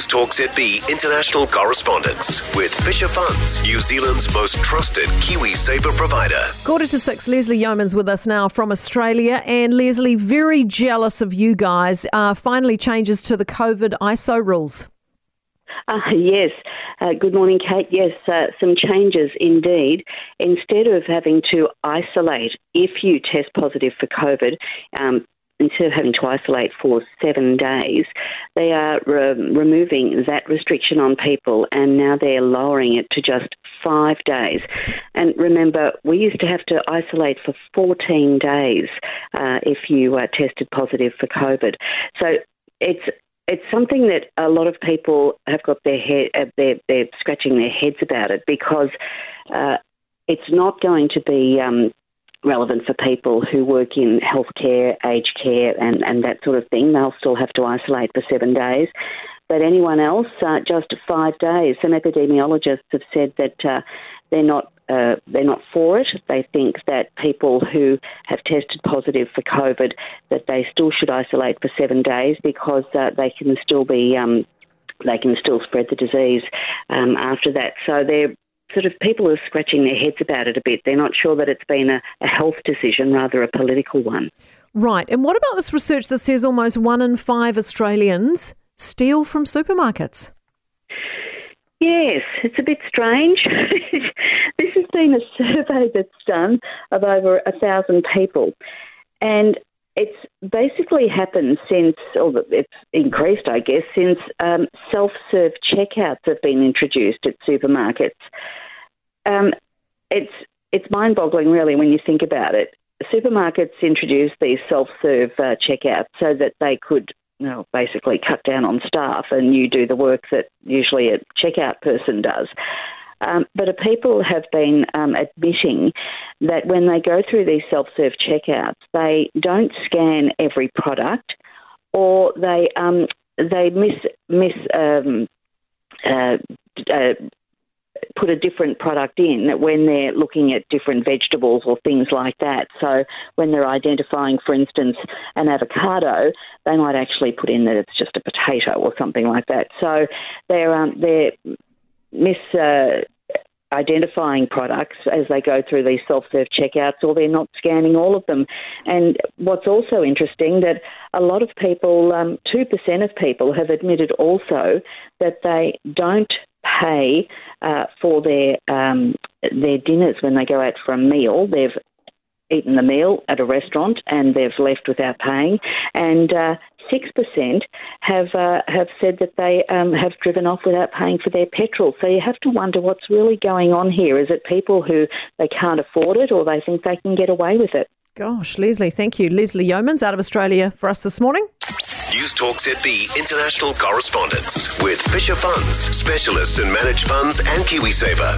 News Talk ZB international correspondence with Fisher Funds, New Zealand's most trusted KiwiSaver provider. Quarter to six, Lesley Yeomans with us now from Australia. And Lesley, very jealous of you guys. Uh, finally, changes to the COVID ISO rules. Uh, yes. Uh, good morning, Kate. Yes, uh, some changes indeed. Instead of having to isolate if you test positive for COVID, um, instead of having to isolate for seven days, they are re- removing that restriction on people and now they're lowering it to just five days. And remember, we used to have to isolate for 14 days uh, if you uh, tested positive for COVID. So it's it's something that a lot of people have got their head, uh, they're, they're scratching their heads about it because uh, it's not going to be um, relevant for people who work in healthcare, aged care, and, and that sort of thing. They'll still have to isolate for seven days. But anyone else, uh, just five days. Some epidemiologists have said that uh, they're not uh, they're not for it. They think that people who have tested positive for COVID that they still should isolate for seven days because uh, they can still be um, they can still spread the disease um, after that. So they're sort of people are scratching their heads about it a bit. They're not sure that it's been a, a health decision, rather a political one. Right. And what about this research that says almost one in five Australians steal from supermarkets? Yes, it's a bit strange. this has been a survey that's done of over a thousand people, and it's basically happened since, or it's increased, I guess, since um, self-serve checkouts have been introduced at supermarkets. Um, it's it's mind-boggling, really, when you think about it. Supermarkets introduced these self-serve uh, checkouts so that they could you know, basically cut down on staff and you do the work that usually a checkout person does. Um, but people have been um, admitting that when they go through these self-serve checkouts, they don't scan every product, or they um, they miss miss um, uh, uh, put a different product in that when they're looking at different vegetables or things like that. So when they're identifying, for instance, an avocado, they might actually put in that it's just a potato or something like that. So they're um, they're mis. Uh, identifying products as they go through these self-serve checkouts or they're not scanning all of them. And what's also interesting that a lot of people, um, 2% of people have admitted also that they don't pay uh, for their um, their dinners when they go out for a meal. They've eaten the meal at a restaurant and they've left without paying, and uh, six percent have uh, have said that they um, have driven off without paying for their petrol. So you have to wonder what's really going on here. Is it people who they can't afford it, or they think they can get away with it? Gosh, Lesley, thank you. Lesley Yeomans out of Australia for us this morning. News Talk ZB international correspondence with Fisher Funds, specialists in managed funds and KiwiSaver.